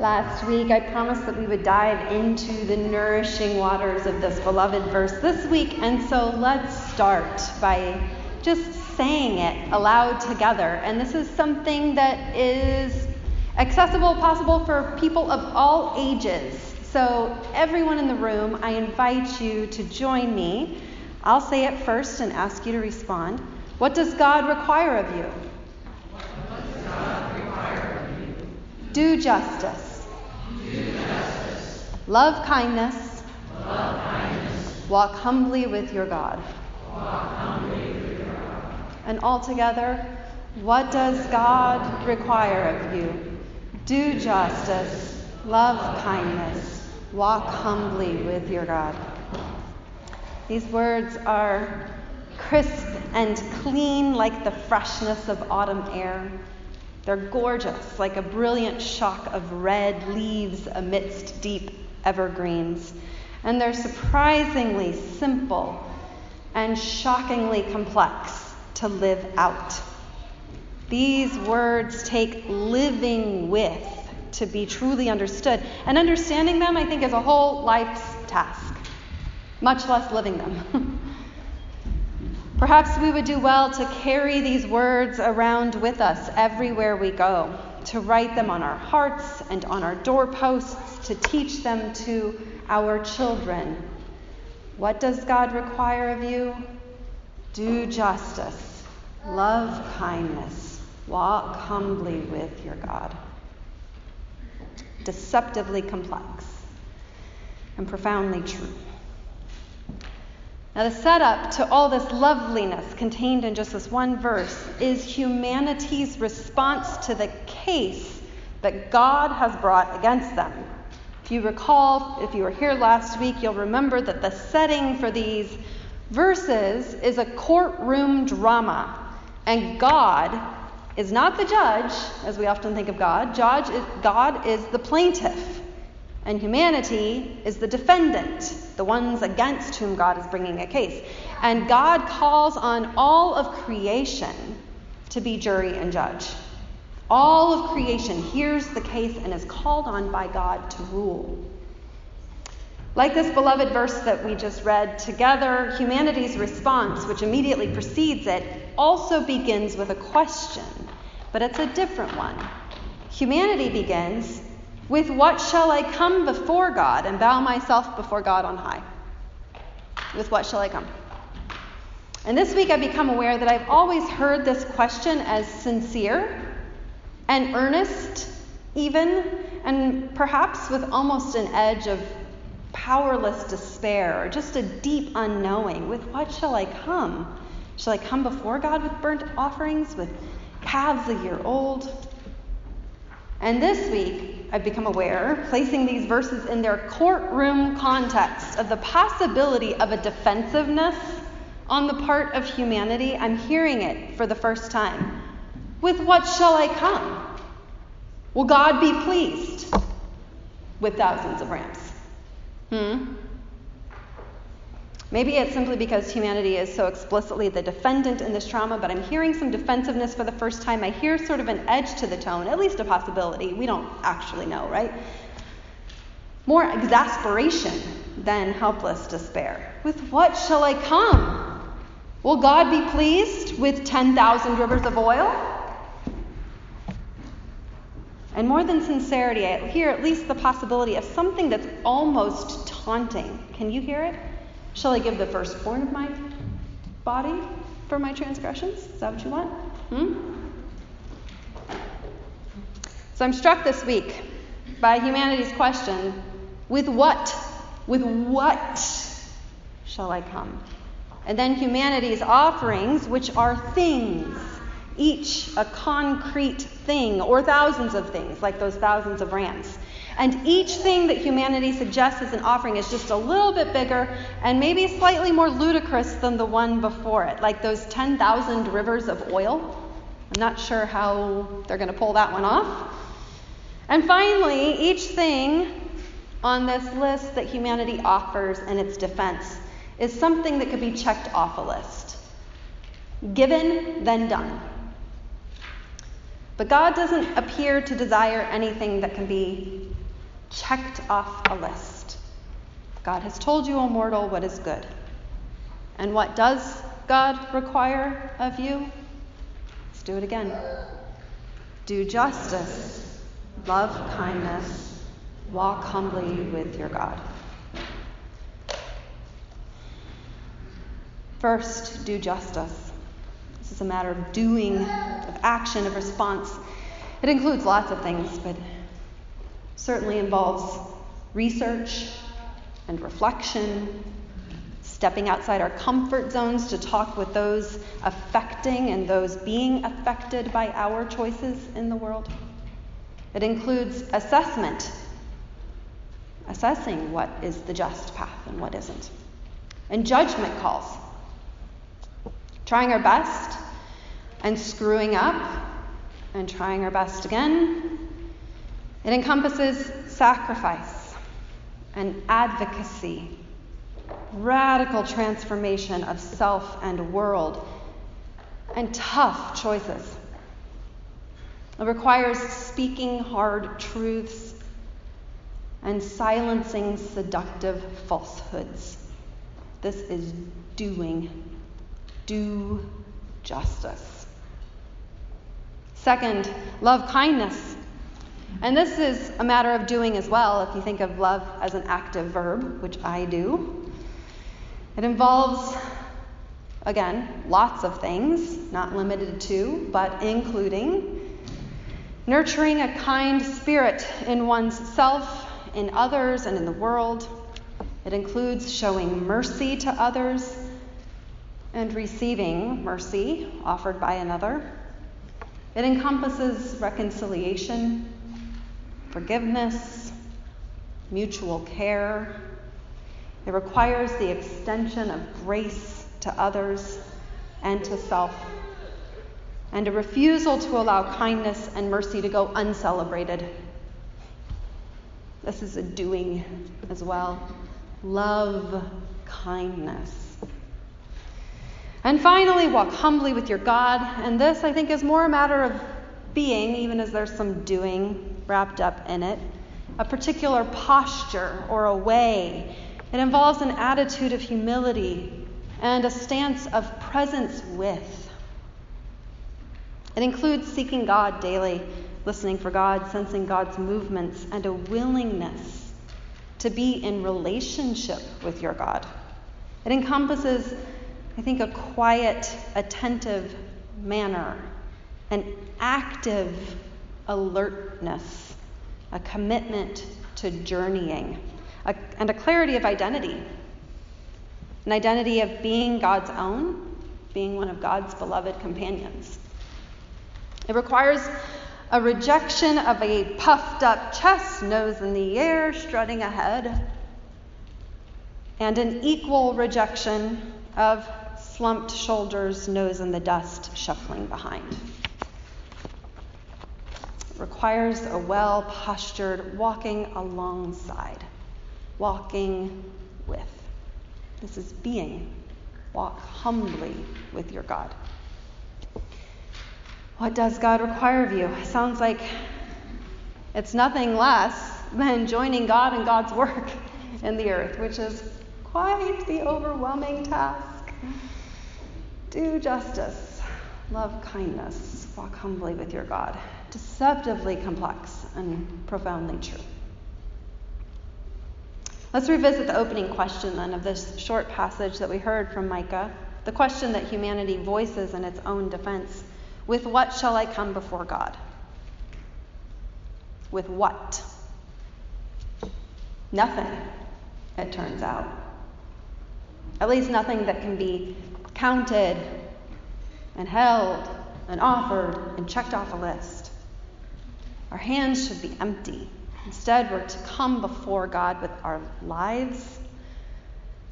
Last week, I promised that we would dive into the nourishing waters of this beloved verse this week, and so let's start by just saying it aloud together. And this is something that is accessible, possible for people of all ages. So, everyone in the room, I invite you to join me. I'll say it first and ask you to respond. What does God require of you? Do justice. Love kindness. Love kindness. Walk humbly with your God. Walk humbly with your God. And altogether, what does God require of you? Do justice. Love kindness. Walk humbly with your God. These words are crisp and clean like the freshness of autumn air. They're gorgeous, like a brilliant shock of red leaves amidst deep evergreens. And they're surprisingly simple and shockingly complex to live out. These words take living with to be truly understood. And understanding them, I think, is a whole life's task, much less living them. Perhaps we would do well to carry these words around with us everywhere we go, to write them on our hearts and on our doorposts to teach them to our children. What does God require of you? Do justice, love kindness, walk humbly with your God. Deceptively complex and profoundly true. Now, the setup to all this loveliness contained in just this one verse is humanity's response to the case that God has brought against them. If you recall, if you were here last week, you'll remember that the setting for these verses is a courtroom drama. And God is not the judge, as we often think of God. Judge is, God is the plaintiff. And humanity is the defendant, the ones against whom God is bringing a case. And God calls on all of creation to be jury and judge. All of creation hears the case and is called on by God to rule. Like this beloved verse that we just read together, humanity's response, which immediately precedes it, also begins with a question, but it's a different one. Humanity begins with, What shall I come before God and bow myself before God on high? With what shall I come? And this week I've become aware that I've always heard this question as sincere and earnest, even, and perhaps with almost an edge of powerless despair, or just a deep unknowing. With what shall I come? Shall I come before God with burnt offerings, with calves a year old? And this week, I've become aware, placing these verses in their courtroom context of the possibility of a defensiveness on the part of humanity, I'm hearing it for the first time. With what shall I come? Will God be pleased with thousands of rams? Hmm? Maybe it's simply because humanity is so explicitly the defendant in this trauma, but I'm hearing some defensiveness for the first time. I hear sort of an edge to the tone, at least a possibility. We don't actually know, right? More exasperation than helpless despair. With what shall I come? Will God be pleased with 10,000 rivers of oil? And more than sincerity, I hear at least the possibility of something that's almost taunting. Can you hear it? Shall I give the firstborn of my body for my transgressions? Is that what you want? Hmm? So I'm struck this week by humanity's question with what? With what shall I come? And then humanity's offerings, which are things each a concrete thing or thousands of things, like those thousands of rams. And each thing that humanity suggests as an offering is just a little bit bigger and maybe slightly more ludicrous than the one before it, like those 10,000 rivers of oil. I'm not sure how they're going to pull that one off. And finally, each thing on this list that humanity offers in its defense is something that could be checked off a list. Given, then done. But God doesn't appear to desire anything that can be checked off a list. God has told you, O mortal, what is good. And what does God require of you? Let's do it again. Do justice, love kindness, walk humbly with your God. First, do justice. This is a matter of doing, action, of response. It includes lots of things, but certainly involves research and reflection, stepping outside our comfort zones to talk with those affecting and those being affected by our choices in the world. It includes assessment, assessing what is the just path and what isn't, and judgment calls trying our best and screwing up and trying our best again. It encompasses sacrifice and advocacy, radical transformation of self and world, and tough choices. It requires speaking hard truths and silencing seductive falsehoods. This is doing do justice. Second, love kindness. And this is a matter of doing as well, if you think of love as an active verb, which I do. It involves, again, lots of things, not limited to, but including nurturing a kind spirit in one's self, in others, and in the world. It includes showing mercy to others and receiving mercy offered by another. It encompasses reconciliation, forgiveness, mutual care. It requires the extension of grace to others and to self, and a refusal to allow kindness and mercy to go uncelebrated. This is a doing as well. Love kindness. And finally, walk humbly with your God. And this, I think, is more a matter of being, even as there's some doing wrapped up in it. A particular posture or a way. It involves an attitude of humility and a stance of presence with. It includes seeking God daily, listening for God, sensing God's movements, and a willingness to be in relationship with your God. It encompasses I think a quiet, attentive manner, an active alertness, a commitment to journeying, a, and a clarity of identity. An identity of being God's own, being one of God's beloved companions. It requires a rejection of a puffed up chest, nose in the air, strutting ahead, and an equal rejection of slumped shoulders, nose in the dust, shuffling behind. It requires a well postured walking alongside, walking with. This is being. Walk humbly with your God. What does God require of you? Sounds like it's nothing less than joining God in God's work in the earth, which is quite the overwhelming task. Do justice, love kindness, walk humbly with your God. Deceptively complex and profoundly true. Let's revisit the opening question then of this short passage that we heard from Micah, the question that humanity voices in its own defense With what shall I come before God? With what? Nothing, it turns out. At least nothing that can be counted and held and offered and checked off a list. Our hands should be empty. Instead, we're to come before God with our lives,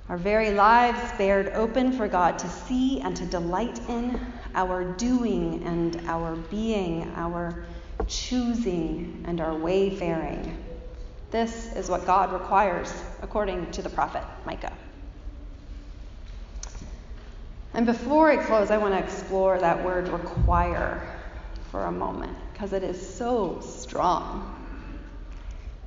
our very lives bared open for God to see and to delight in, our doing and our being, our choosing and our wayfaring. This is what God requires, according to the prophet Micah. And before I close, I want to explore that word require. for a moment because it is so strong.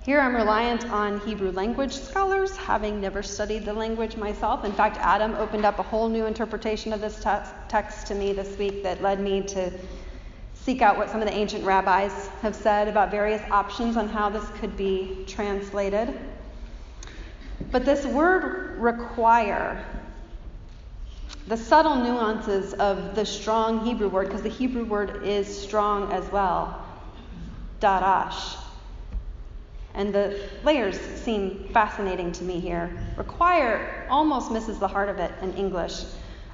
Here I'm reliant on Hebrew language scholars, having never studied the language myself. In fact, Adam opened up a whole new interpretation of this te- text to me this week that led me to seek out what some of the ancient rabbis have said about various options on how this could be translated. But this word require, the subtle nuances of the strong Hebrew word, because the Hebrew word is strong as well, darash and the layers seem fascinating to me here. Require almost misses the heart of it in English,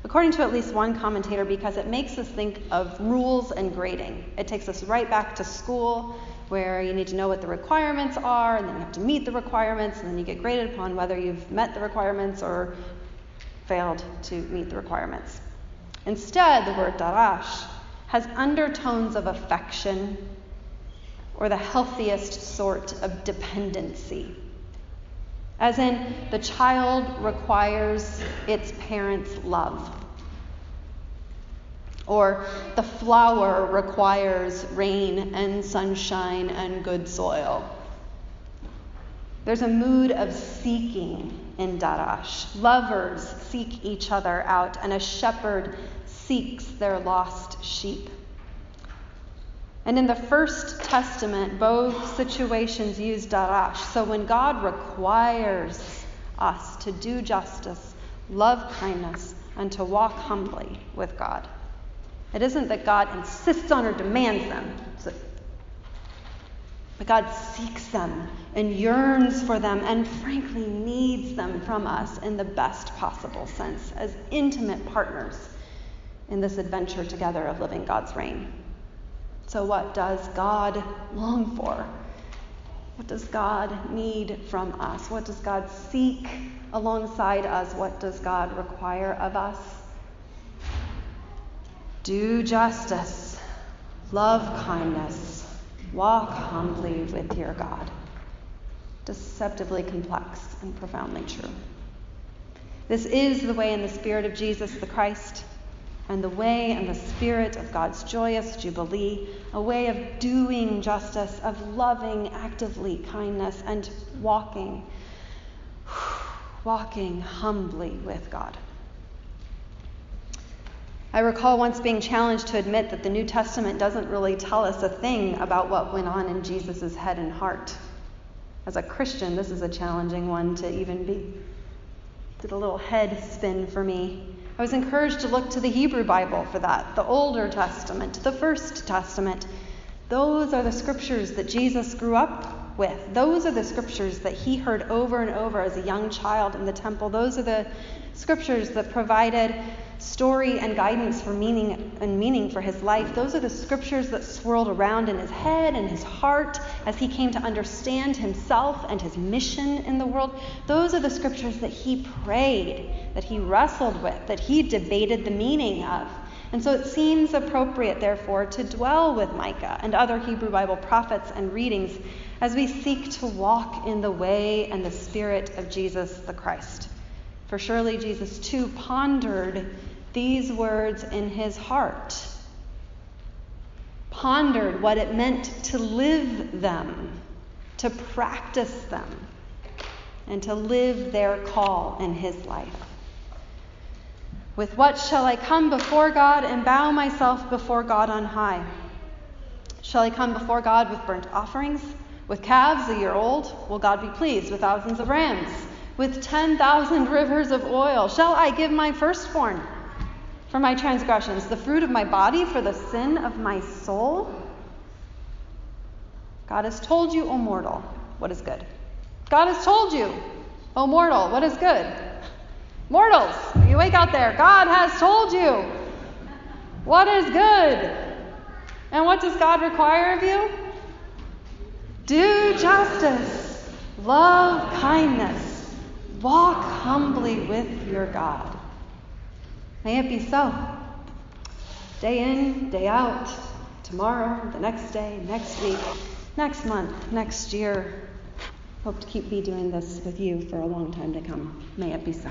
according to at least one commentator, because it makes us think of rules and grading. It takes us right back to school, where you need to know what the requirements are, and then you have to meet the requirements, and then you get graded upon whether you've met the requirements or failed to meet the requirements. Instead, the word darash has undertones of affection or the healthiest sort of dependency. As in, the child requires its parents' love. Or the flower requires rain and sunshine and good soil. There's a mood of seeking in Darash. Lovers seek each other out, and a shepherd seeks their lost sheep. And in the First Testament, both situations use darash. So when God requires us to do justice, love kindness, and to walk humbly with God, it isn't that God insists on or demands them, but God seeks them and yearns for them and frankly needs them from us in the best possible sense as intimate partners in this adventure together of living God's reign. So, what does God long for? What does God need from us? What does God seek alongside us? What does God require of us? Do justice, love kindness, walk humbly with your God. Deceptively complex and profoundly true. This is the way in the spirit of Jesus the Christ and the way and the spirit of God's joyous jubilee, a way of doing justice, of loving actively kindness, and walking, walking humbly with God. I recall once being challenged to admit that the New Testament doesn't really tell us a thing about what went on in Jesus' head and heart. As a Christian, this is a challenging one to even be. Did a little head spin for me. I was encouraged to look to the Hebrew Bible for that, the Older Testament, the First Testament. Those are the scriptures that Jesus grew up with. Those are the scriptures that he heard over and over as a young child in the temple. Those are the scriptures that provided story and guidance for meaning and meaning for his life. Those are the scriptures that swirled around in his head and his heart as he came to understand himself and his mission in the world. Those are the scriptures that he prayed, that he wrestled with, that he debated the meaning of. And so it seems appropriate, therefore, to dwell with Micah and other Hebrew Bible prophets and readings as we seek to walk in the way and the spirit of Jesus the Christ. For surely Jesus too pondered these words in his heart, pondered what it meant to live them, to practice them, and to live their call in his life. With what shall I come before God and bow myself before God on high? Shall I come before God with burnt offerings? With calves a year old? Will God be pleased with thousands of rams? With 10,000 rivers of oil? Shall I give my firstborn? For my transgressions, the fruit of my body for the sin of my soul? God has told you, O mortal, what is good. God has told you, O mortal, what is good. Mortals, you wake out there. God has told you what is good. And what does God require of you? Do justice, love kindness, walk humbly with your God. May it be so. Day in, day out, tomorrow, the next day, next week, next month, next year. Hope to keep be doing this with you for a long time to come. May it be so.